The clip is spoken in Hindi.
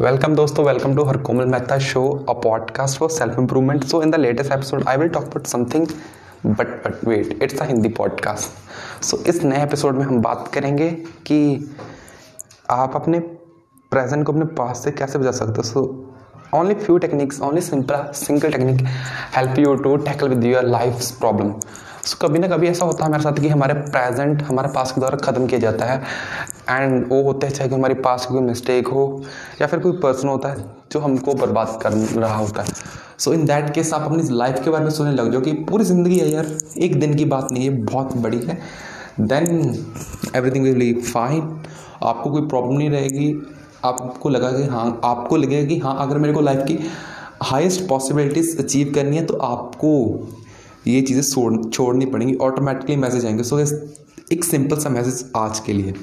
वेलकम दोस्तों welcome to Har Komal Mehta show a podcast for self improvement so in the latest episode I will talk about something but but wait it's a Hindi podcast so इस नए एपिसोड में हम बात करेंगे कि आप अपने प्रेजेंट को अपने पास से कैसे बचा सकते हो। So only few techniques only simple single technique help you to tackle with your life problem so कभी ना कभी ऐसा होता है हमारे साथ कि हमारे प्रेजेंट हमारे पास के द्वारा ख़त्म किया जाता है एंड वो होते हैं, चाहे कि हमारे पास की कोई मिस्टेक हो, या फिर कोई पर्सन होता है जो हमको बर्बाद कर रहा होता है। सो इन दैट केस आप अपनी लाइफ के बारे में सुनने लग जाओ कि पूरी ज़िंदगी है यार, एक दिन की बात नहीं है, बहुत बड़ी है। Then everything will be fine आपको कोई प्रॉब्लम नहीं रहेगी। आपको लगा कि हाँ आपको लगेगा कि हाँ अगर मेरे को लाइफ की हाईएस्ट पॉसिबिलिटीज़ अचीव करनी है तो आपको ये चीज़ें छोड़ छोड़नी पड़ेंगी ऑटोमेटिकली मैसेज आएँगे। सो so, एक सिंपल सा मैसेज आज के लिए।